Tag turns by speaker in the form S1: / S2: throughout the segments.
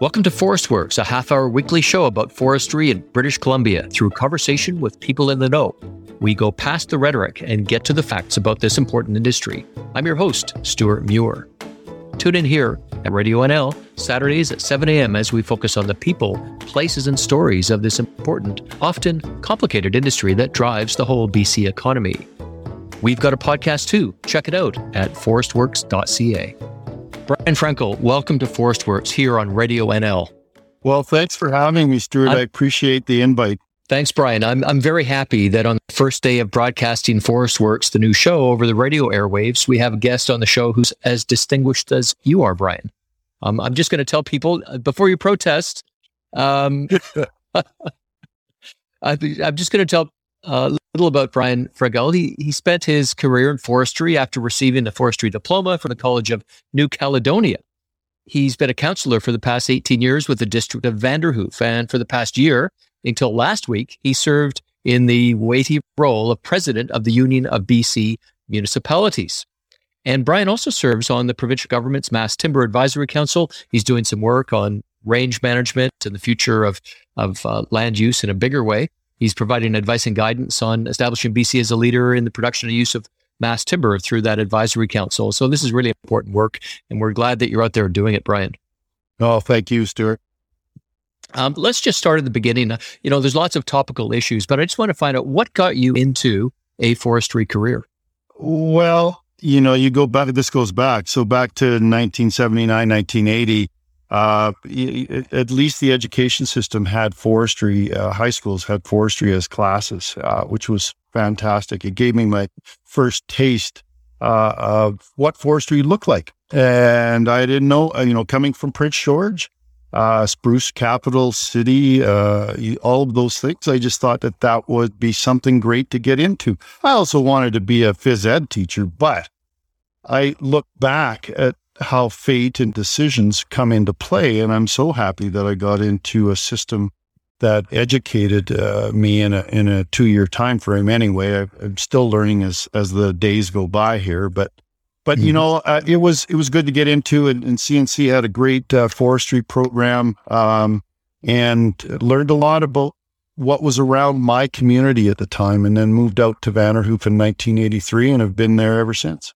S1: Welcome to Forest Works, a half hour weekly show about forestry in British Columbia through conversation with people in the know. We go past the rhetoric and get to the facts about this important industry. I'm your host, Stuart Muir. Tune in here at Radio NL Saturdays at 7 a.m. as we focus on the people, places, and stories of this important, often complicated industry that drives the whole BC economy. We've got a podcast too. Check it out at forestworks.ca. Brian Frankel, welcome to Forest Works here on Radio NL.
S2: Well, thanks for having me, Stuart. I'm, i appreciate the invite.
S1: Thanks, Brian. I'm, I'm very happy that on the first day of broadcasting Forest Works, the new show over the radio airwaves, we have a guest on the show who's as distinguished as you are, Brian. Um, I'm just going to tell people uh, before you protest. Um, I'm just going to tell a little about Brian Frankel. He, he spent his career in forestry after receiving a forestry diploma from the College of New Caledonia. He's been a counselor for the past 18 years with the district of Vanderhoof. And for the past year, until last week, he served in the weighty role of president of the Union of BC Municipalities. And Brian also serves on the provincial government's Mass Timber Advisory Council. He's doing some work on range management and the future of, of uh, land use in a bigger way. He's providing advice and guidance on establishing BC as a leader in the production and use of mass timber through that advisory council. So this is really important work, and we're glad that you're out there doing it, Brian.
S2: Oh, thank you, Stuart.
S1: Um, let's just start at the beginning. You know, there's lots of topical issues, but I just want to find out what got you into a forestry career.
S2: Well, you know, you go back. This goes back. So back to 1979, 1980 uh, at least the education system had forestry, uh, high schools had forestry as classes, uh, which was fantastic. It gave me my first taste uh, of what forestry looked like. And I didn't know, uh, you know, coming from Prince George, Spruce capital city, all of those things, I just thought that that would be something great to get into. I also wanted to be a phys ed teacher, but I look back at how fate and decisions come into play. And I'm so happy that I got into a system that educated uh, me in a in a two year time frame. Anyway, I, am still learning as as the days go by here, but. But mm-hmm. you know, uh, it was it was good to get into, and, and CNC had a great uh, forestry program, um, and learned a lot about what was around my community at the time, and then moved out to Vanderhoof in 1983, and have been there ever since.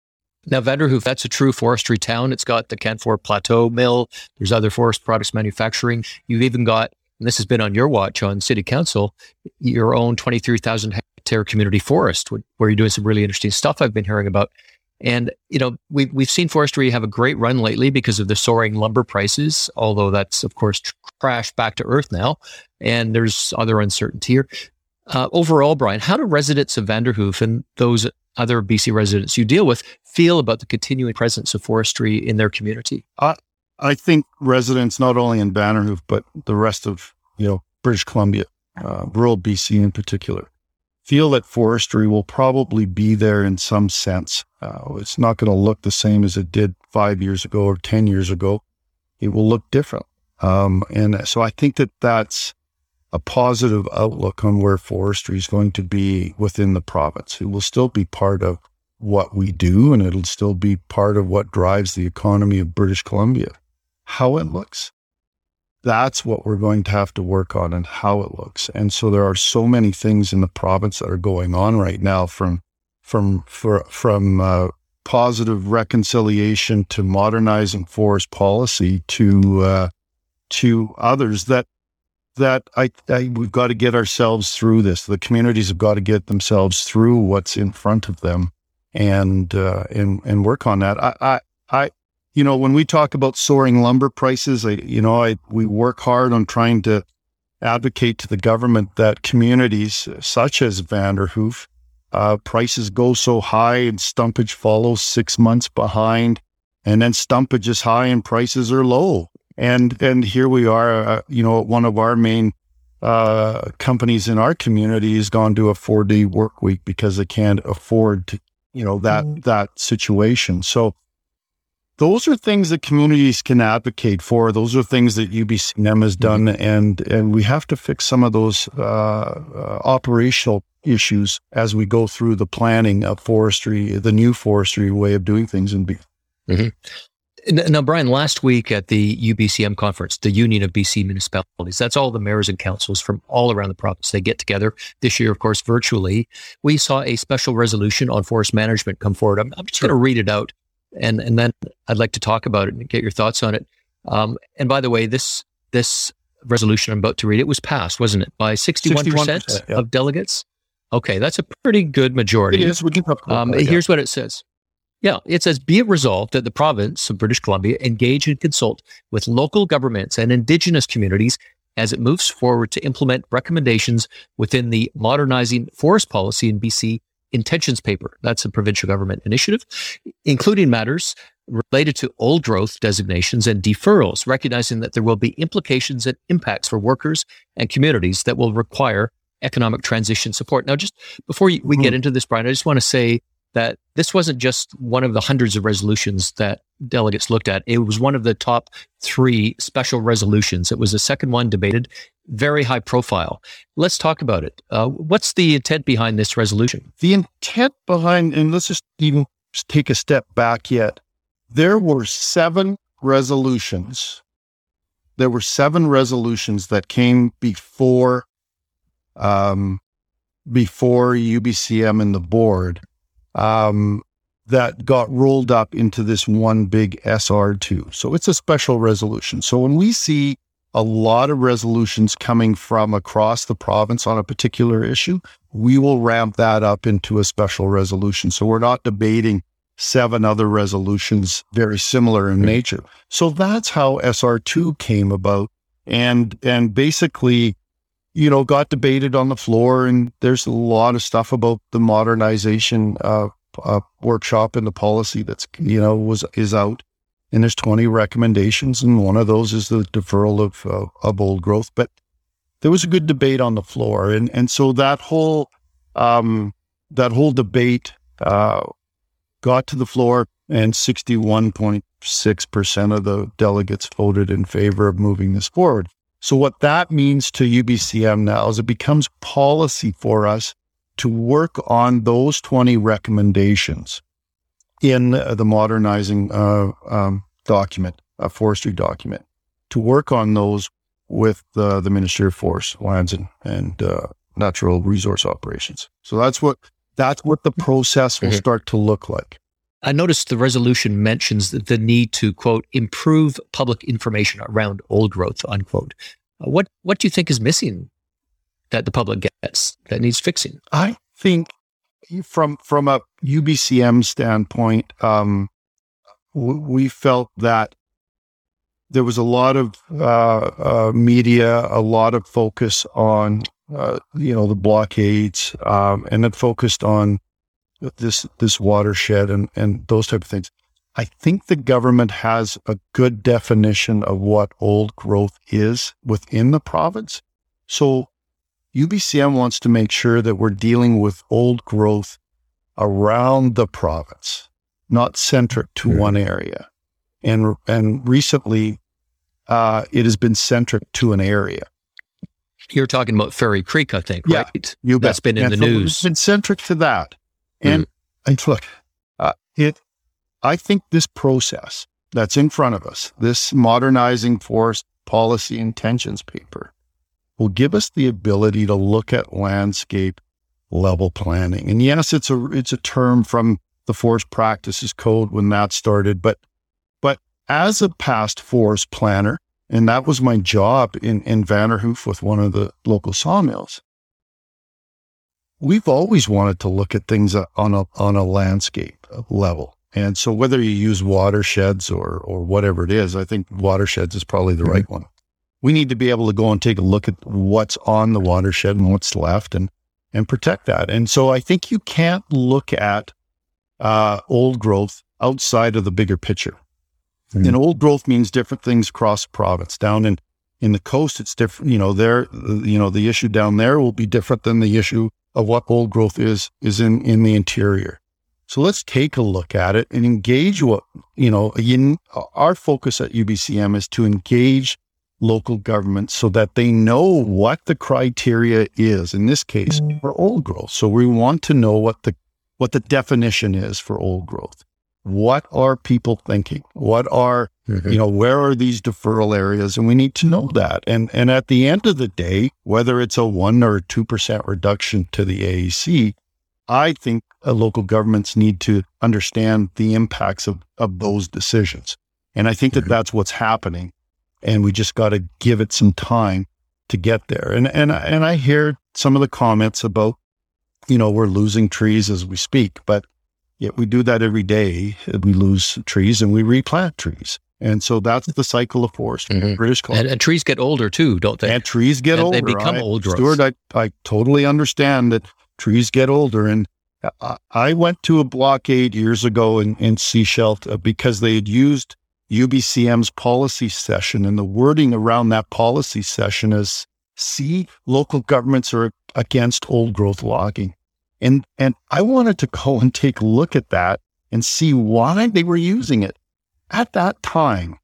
S1: Now, Vanderhoof, that's a true forestry town. It's got the Canfor Plateau Mill. There's other forest products manufacturing. You've even got, and this has been on your watch on City Council, your own 23,000 hectare community forest, where you're doing some really interesting stuff I've been hearing about. And, you know, we've, we've seen forestry have a great run lately because of the soaring lumber prices, although that's, of course, crashed back to earth now. And there's other uncertainty here. Uh, overall, Brian, how do residents of Vanderhoof and those other BC residents you deal with feel about the continuing presence of forestry in their community?
S2: I, I think residents, not only in Vanderhoof, but the rest of, you know, British Columbia, uh, rural BC in particular, feel that forestry will probably be there in some sense. Uh, it's not going to look the same as it did five years ago or 10 years ago. It will look different. Um, and so I think that that's a positive outlook on where forestry is going to be within the province. It will still be part of what we do and it'll still be part of what drives the economy of British Columbia. How it looks, that's what we're going to have to work on and how it looks. And so there are so many things in the province that are going on right now from from for, from uh, positive reconciliation to modernizing forest policy to uh, to others that that I, I, we've got to get ourselves through this. The communities have got to get themselves through what's in front of them, and uh, and and work on that. I, I I you know when we talk about soaring lumber prices, I you know I we work hard on trying to advocate to the government that communities such as Vanderhoof uh, prices go so high and stumpage follows six months behind, and then stumpage is high and prices are low and and here we are. Uh, you know, one of our main uh, companies in our community has gone to a four day work week because they can't afford to, you know, that mm. that situation. So those are things that communities can advocate for. Those are things that UBCM has mm-hmm. done, mm-hmm. and and we have to fix some of those uh, uh, operational issues as we go through the planning of forestry, the new forestry way of doing things and be.
S1: Mm-hmm Now, Brian, last week at the UBCM conference, the Union of BC Municipalities, that's all the mayors and councils from all around the province. They get together this year, of course, virtually. We saw a special resolution on forest management come forward. I'm, I'm just sure. going to read it out and, and then I'd like to talk about it and get your thoughts on it. Um, and by the way, this, this resolution I'm about to read, it was passed, wasn't it? By 61%, 61% yeah. of delegates? Okay, that's a pretty good majority.
S2: It is. We can
S1: um, Here's what it says. Yeah, it says, be it resolved that the province of British Columbia engage and consult with local governments and Indigenous communities as it moves forward to implement recommendations within the Modernizing Forest Policy in BC intentions paper. That's a provincial government initiative, including matters related to old growth designations and deferrals, recognizing that there will be implications and impacts for workers and communities that will require economic transition support. Now, just before we get hmm. into this, Brian, I just want to say that this wasn't just one of the hundreds of resolutions that delegates looked at. It was one of the top three special resolutions. It was the second one debated, very high profile. Let's talk about it. Uh, what's the intent behind this resolution?
S2: The intent behind, and let's just even take a step back yet. There were seven resolutions. There were seven resolutions that came before um, before UBCM and the board um, that got rolled up into this one big SR2. So it's a special resolution. So when we see a lot of resolutions coming from across the province on a particular issue, we will ramp that up into a special resolution. So we're not debating seven other resolutions very similar in nature. So that's how SR2 came about. And, and basically, you know, got debated on the floor, and there's a lot of stuff about the modernization uh, uh, workshop and the policy that's you know was is out, and there's 20 recommendations, and one of those is the deferral of uh, of old growth. But there was a good debate on the floor, and and so that whole um, that whole debate uh, got to the floor, and 61.6 percent of the delegates voted in favor of moving this forward. So what that means to UBCM now is it becomes policy for us to work on those 20 recommendations in the modernizing uh, um, document, a forestry document, to work on those with the, the Ministry of Forest, Lands and, and uh, Natural Resource Operations. So that's what that's what the process will mm-hmm. start to look like.
S1: I noticed the resolution mentions the need to quote improve public information around old growth unquote. Uh, what what do you think is missing that the public gets that needs fixing?
S2: I think from from a UBCM standpoint, um, we felt that there was a lot of uh, uh, media, a lot of focus on uh, you know the blockades, um, and it focused on this this watershed and and those type of things. I think the government has a good definition of what old growth is within the province. So UBCM wants to make sure that we're dealing with old growth around the province, not centric to mm-hmm. one area. And and recently, uh, it has been centric to an area.
S1: You're talking about Fairy Creek, I think,
S2: yeah,
S1: right?
S2: You
S1: That's been in and the news.
S2: It's been centric to that. And, mm. look, uh, it, I think this process that's in front of us, this modernizing forest policy intentions paper, will give us the ability to look at landscape level planning. And yes, it's a it's a term from the forest practices code when that started, but but as a past forest planner, and that was my job in in Vanderhoof with one of the local sawmills we've always wanted to look at things on a on a landscape level. And so whether you use watersheds or or whatever it is, I think watersheds is probably the mm-hmm. right one. We need to be able to go and take a look at what's on the watershed and what's left and and protect that. And so I think you can't look at uh, old growth outside of the bigger picture. Mm-hmm. And old growth means different things across the province. Down in in the coast, it's different. You know, there, you know, the issue down there will be different than the issue of what old growth is, is in, in the interior. So let's take a look at it and engage what, you know, in, our focus at UBCM is to engage local governments so that they know what the criteria is, in this case, for old growth. So we want to know what the, what the definition is for old growth. What are people thinking? What are, mm-hmm. you know, where are these deferral areas? And we need to know that. And, and at the end of the day, whether it's a one or 2% reduction to the AAC, I think uh, local governments need to understand the impacts of, of those decisions. And I think that mm-hmm. that's what's happening. And we just got to give it some time to get there. And, and, and I hear some of the comments about, you know, we're losing trees as we speak, but Yet we do that every day. We lose trees and we replant trees. And so that's the cycle of forest mm-hmm. British Columbia.
S1: And, and, trees get older too, don't they?
S2: And trees get and older.
S1: They become
S2: I,
S1: old growth.
S2: Stuart, I, I totally understand that trees get older. And I, I went to a blockade years ago in, in Sechelt uh, because they had used UBCM's policy session and the wording around that policy session is see, local governments are against old growth logging. And, and I wanted to go and take a look at that and see why they were using it. At that time,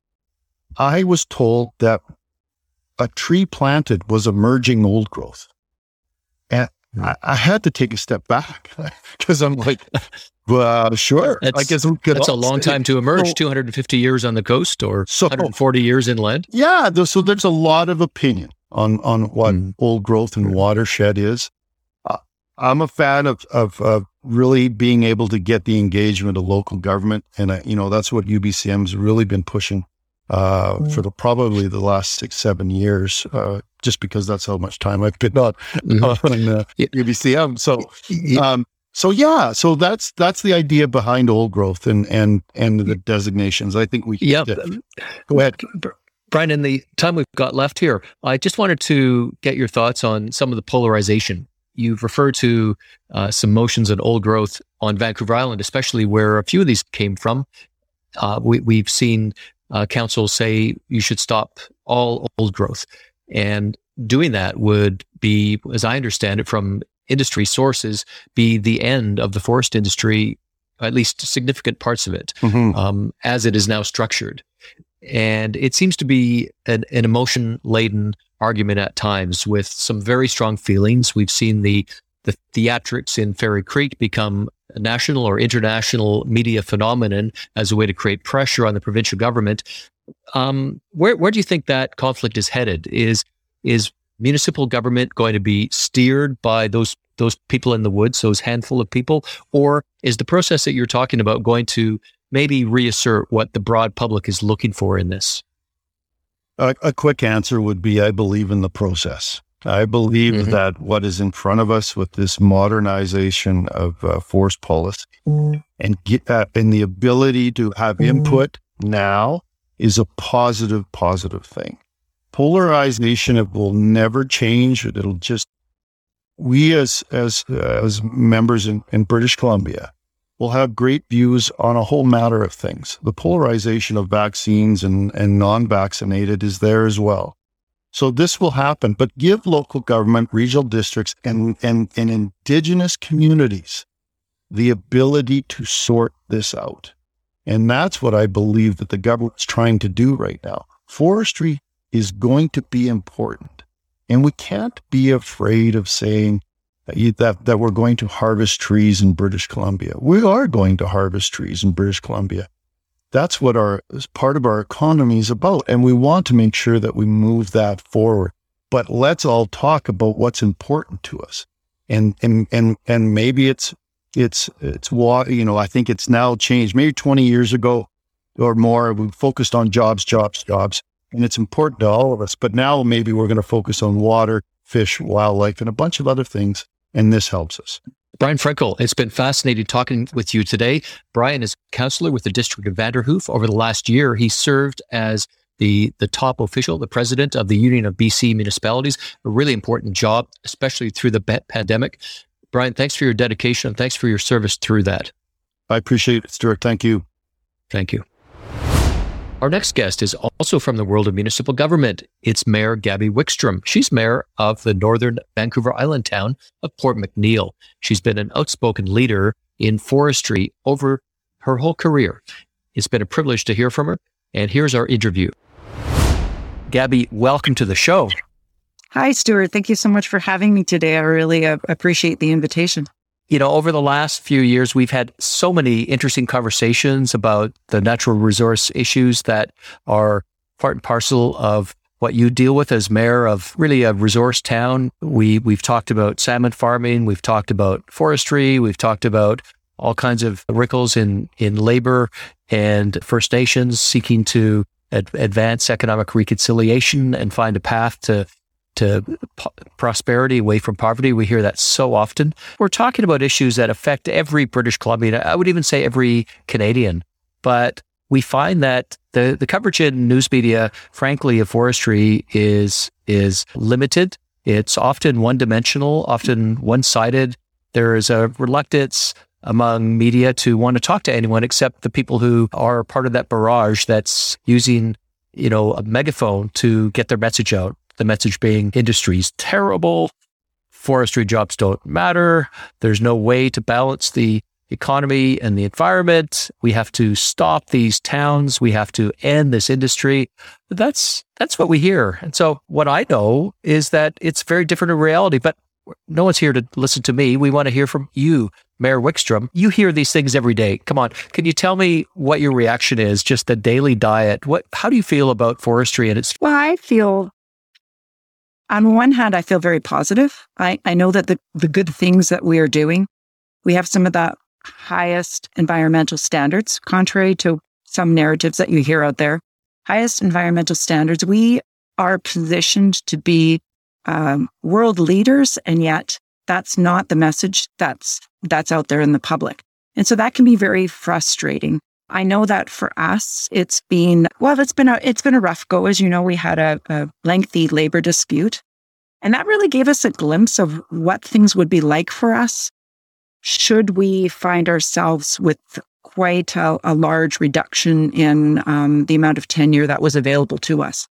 S2: I was told that a tree planted was emerging old growth. And hmm. I, I had to take a step back because I'm like, well, sure.
S1: That's, I guess that's a long time to emerge. So, 250 years on the coast or so, 140 years inland.
S2: Yeah. So there's a lot of opinion on, on what mm. old growth and watershed is. I'm a fan of, of, of really being able to get the engagement of local government. And, I, you know, that's what UBCM has really been pushing uh, mm. for the, probably the last six, seven years, uh, just because that's how much time I've been on, mm-hmm. on uh, yeah. UBCM. So, um, so yeah, so that's that's the idea behind old growth and and and the designations. I think we
S1: yeah.
S2: Go ahead.
S1: Brian, in the time we've got left here, I just wanted to get your thoughts on some of the polarization you've referred to uh, some motions and old growth on Vancouver Island, especially where a few of these came from. Uh, we, have seen uh, councils say you should stop all old growth. And doing that would be, as I understand it from industry sources, be the end of the forest industry, at least significant parts of it, mm-hmm. um, as it is now structured. And it seems to be an, an emotion laden argument at times with some very strong feelings. We've seen the the theatrics in Fairy Creek become a national or international media phenomenon as a way to create pressure on the provincial government. Um, where where do you think that conflict is headed? Is is municipal government going to be steered by those those people in the woods, those handful of people, or is the process that you're talking about going to maybe reassert what the broad public is looking for in this?
S2: A, a quick answer would be I believe in the process. I believe mm-hmm. that what is in front of us with this modernization of uh, forest policy mm. and get uh, and the ability to have mm. input now is a positive, positive thing. Polarization it will never change. It'll just we as as uh, as members in, in British Columbia will have great views on a whole matter of things. The polarization of vaccines and, and non vaccinated is there as well. So this will happen, but give local government, regional districts, and, and, and indigenous communities the ability to sort this out. And that's what I believe that the government's trying to do right now. Forestry is going to be important. And we can't be afraid of saying, that, that we're going to harvest trees in British Columbia. We are going to harvest trees in British Columbia. That's what our part of our economy is about. And we want to make sure that we move that forward. But let's all talk about what's important to us. And, and, and, and maybe it's, it's, it's you know, I think it's now changed. Maybe 20 years ago or more, we focused on jobs, jobs, jobs. And it's important to all of us. But now maybe we're going to focus on water, fish, wildlife, and a bunch of other things and this helps us.
S1: Brian Frankel, it's been fascinating talking with you today. Brian is counselor with the District of Vanderhoof. Over the last year, he served as the, the top official, the president of the Union of BC Municipalities, a really important job, especially through the pandemic. Brian, thanks for your dedication. Thanks for your service through that.
S2: I appreciate it, Stuart. Thank you.
S1: Thank you. Our next guest is also from the world of municipal government. It's Mayor Gabby Wickstrom. She's mayor of the northern Vancouver Island town of Port McNeill. She's been an outspoken leader in forestry over her whole career. It's been a privilege to hear from her, and here's our interview. Gabby, welcome to the show.
S3: Hi, Stuart. Thank you so much for having me today. I really uh, appreciate the invitation.
S1: You know, over the last few years, we've had so many interesting conversations about the natural resource issues that are part and parcel of what you deal with as mayor of really a resource town. We we've talked about salmon farming, we've talked about forestry, we've talked about all kinds of wrinkles in in labor and First Nations seeking to ad- advance economic reconciliation and find a path to to prosperity away from poverty. We hear that so often. We're talking about issues that affect every British Columbian. I would even say every Canadian. But we find that the, the coverage in news media, frankly, of forestry is is limited. It's often one dimensional, often one sided. There is a reluctance among media to want to talk to anyone except the people who are part of that barrage that's using, you know, a megaphone to get their message out. The message being industry's terrible. Forestry jobs don't matter. There's no way to balance the economy and the environment. We have to stop these towns. We have to end this industry. That's that's what we hear. And so what I know is that it's very different in reality, but no one's here to listen to me. We want to hear from you, Mayor Wickstrom. You hear these things every day. Come on. Can you tell me what your reaction is, just the daily diet? What how do you feel about forestry and its
S3: Well, I feel on one hand, I feel very positive. I, I know that the, the good things that we are doing, we have some of the highest environmental standards, contrary to some narratives that you hear out there. Highest environmental standards. We are positioned to be um, world leaders, and yet that's not the message that's that's out there in the public. And so that can be very frustrating. I know that for us, it's been well, it's been a it's been a rough go. As you know, we had a, a lengthy labor dispute, and that really gave us a glimpse of what things would be like for us should we find ourselves with quite a, a large reduction in um, the amount of tenure that was available to us.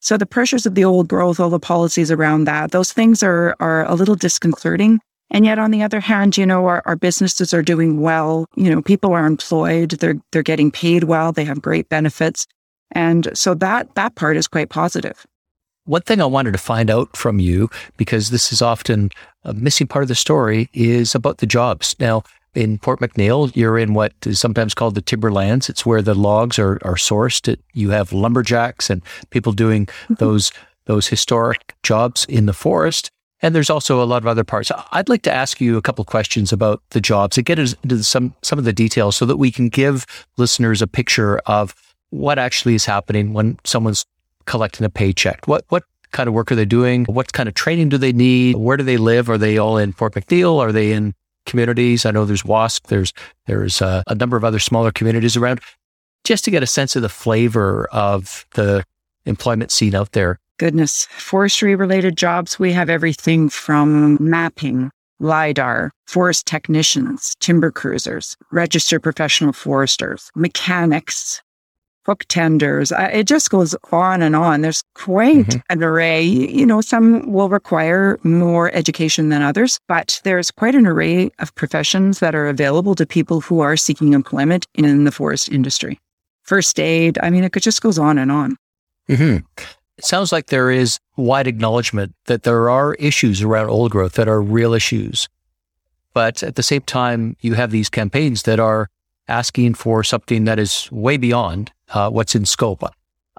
S3: So the pressures of the old growth, all the policies around that, those things are are a little disconcerting. And yet, on the other hand, you know, our, our businesses are doing well. You know, people are employed; they're they're getting paid well. They have great benefits, and so that that part is quite positive.
S1: One thing I wanted to find out from you, because this is often a missing part of the story, is about the jobs. Now, in Port McNeill, you're in what is sometimes called the timberlands. It's where the logs are, are sourced. It, you have lumberjacks and people doing mm-hmm. those those historic jobs in the forest. And there's also a lot of other parts. I'd like to ask you a couple questions about the jobs and get into some some of the details so that we can give listeners a picture of what actually is happening when someone's collecting a paycheck. What what kind of work are they doing? What kind of training do they need? Where do they live? Are they all in Port McNeill? Are they in communities. I know there's Woss. There's there's uh, a number of other smaller communities around. Just to get a sense of the flavor of the employment scene out there.
S3: Goodness, forestry related jobs. We have everything from mapping, lidar, forest technicians, timber cruisers, registered professional foresters, mechanics, hook tenders. It just goes on and on. There's quite mm-hmm. an array. You know, some will require more education than others, but there's quite an array of professions that are available to people who are seeking employment in the forest industry. First aid. I mean, it just goes on and on.
S1: Mm-hmm. It sounds like there is wide acknowledgement that there are issues around old growth that are real issues. But at the same time, you have these campaigns that are asking for something that is way beyond uh, what's in scope.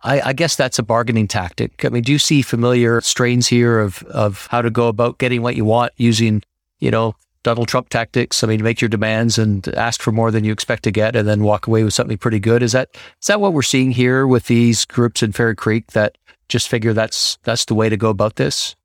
S1: I, I, guess that's a bargaining tactic. I mean, do you see familiar strains here of of how to go about getting what you want using, you know, Donald Trump tactics? I mean, make your demands and ask for more than you expect to get, and then walk away with something pretty good. Is that is that what we're seeing here with these groups in Fairy Creek that just figure that's that's the way to go about this?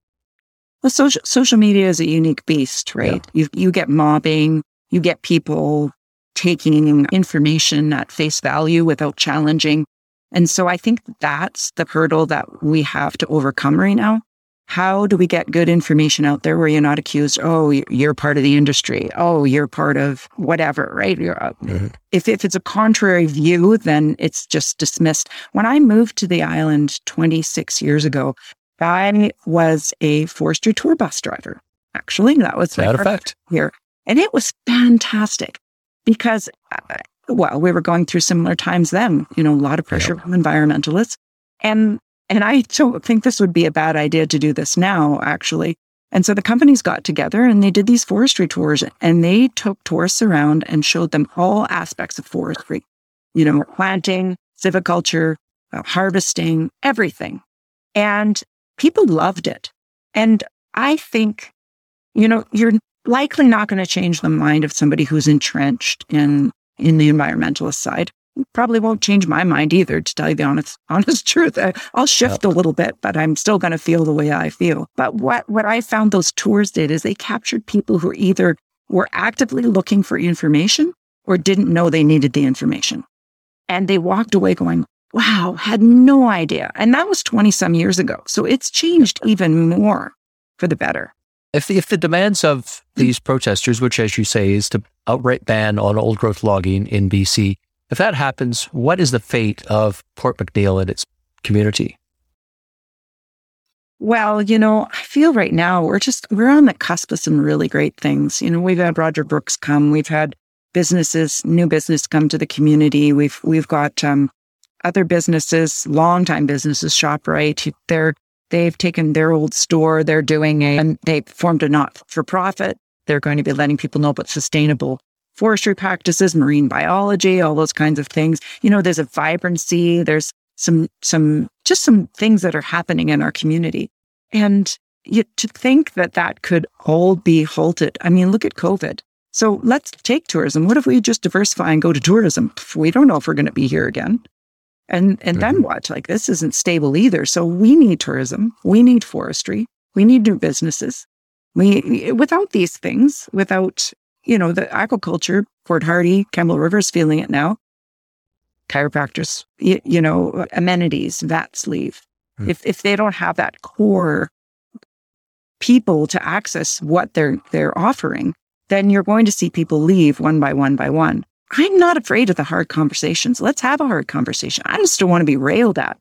S3: Well, social social media is a unique beast, right? Yeah. You you get mobbing, you get people taking information at face value without challenging. And so I think that's the hurdle that we have to overcome right now. How do we get good information out there where you're not accused, oh, you're part of the industry. Oh, you're part of whatever, right? Mm-hmm. If, if it's a contrary view, then it's just dismissed. When I moved to the island 26 years ago, I was a forestry tour bus driver. Actually, that was
S1: that effect
S3: here. And it was fantastic because, uh, well, we were going through similar times then, you know, a lot of pressure yep. from environmentalists. And, and I don't think this would be a bad idea to do this now, actually. And so the companies got together and they did these forestry tours and they took tourists around and showed them all aspects of forestry, you know, planting, silviculture, uh, harvesting, everything. And people loved it. And I think, you know, you're likely not going to change the mind of somebody who's entrenched in, in the environmentalist side probably won't change my mind either, to tell you the honest, honest truth. I, will shift a little bit, but I'm still going to feel the way I feel. But what, what I found those tours did is they captured people who either were actively looking for information or didn't know they needed the information. And they walked away going, wow, had no idea. And that was 20 some years ago. So it's changed even more for the better.
S1: If the, if the demands of these protesters, which as you say is to outright ban on old growth logging in BC, if that happens, what is the fate of Port McNeill and its community?
S3: Well, you know, I feel right now we're just we're on the cusp of some really great things. You know, we've had Roger Brooks come, we've had businesses, new business come to the community. We've we've got um, other businesses, longtime businesses, Shoprite. They're they've taken their old store, they're doing a and they've formed a not for profit. They're going to be letting people know about sustainable forestry practices, marine biology, all those kinds of things. You know, there's a vibrancy, there's some, some, just some things that are happening in our community. And you, to think that that could all be halted. I mean, look at COVID. So let's take tourism. What if we just diversify and go to tourism? We don't know if we're going to be here again. And, and mm-hmm. then what? Like this isn't stable either. So we need tourism. We need forestry. We need new businesses. We, without these things, without you know, the aquaculture, Port Hardy, Campbell River's feeling it now. Chiropractors, you, you know, amenities, vets leave. Mm. If if they don't have that core people to access what they're they're offering, then you're going to see people leave one by one by one. I'm not afraid of the hard conversations. Let's have a hard conversation. I just don't want to be railed at.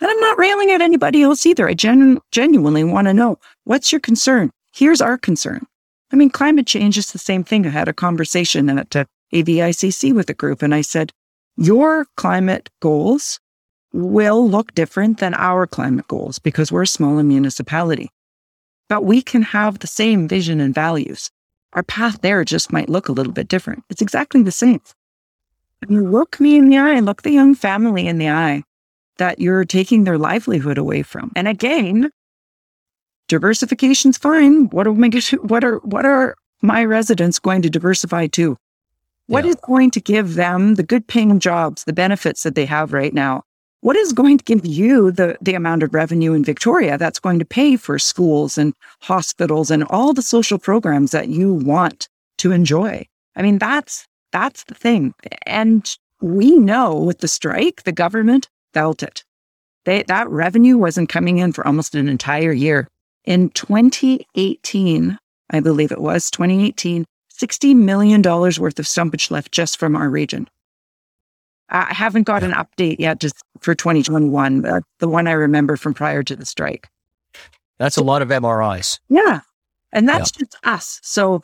S3: And I'm not railing at anybody else either. I genu- genuinely want to know what's your concern? Here's our concern. I mean, climate change is the same thing. I had a conversation at AVICC with a group and I said, your climate goals will look different than our climate goals because we're a smaller municipality. But we can have the same vision and values. Our path there just might look a little bit different. It's exactly the same. Look me in the eye, look the young family in the eye that you're taking their livelihood away from. And again, diversification's fine. What are what are what are my residents going to diversify to? What yeah. is going to give them the good paying jobs, the benefits that they have right now? What is going to give you the, the amount of revenue in Victoria that's going to pay for schools and hospitals and all the social programs that you want to enjoy? I mean, that's, that's the thing. And we know with the strike, the government felt it. They, that revenue wasn't coming in for almost an entire year. In 2018, I believe it was 2018, $60 million worth of stumpage left just from our region. I haven't got an update yet just for 2021, but uh, the one I remember from prior to the strike.
S1: That's a lot of MRIs.
S3: Yeah. And that's yeah. just us. So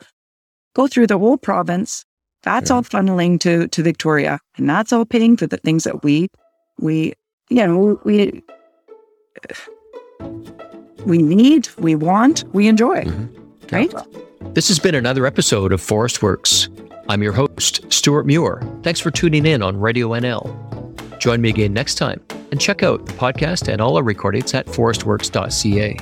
S3: go through the whole province. That's yeah. all mm-hmm. funneling to, to Victoria. And that's all paying for the things that we, we, you know, we, we need, we want, we enjoy. Mm-hmm. Right?
S1: This has been another episode of Forest Works. I'm your host, Stuart Muir. Thanks for tuning in on Radio NL. Join me again next time and check out the podcast and all our recordings at forestworks.ca.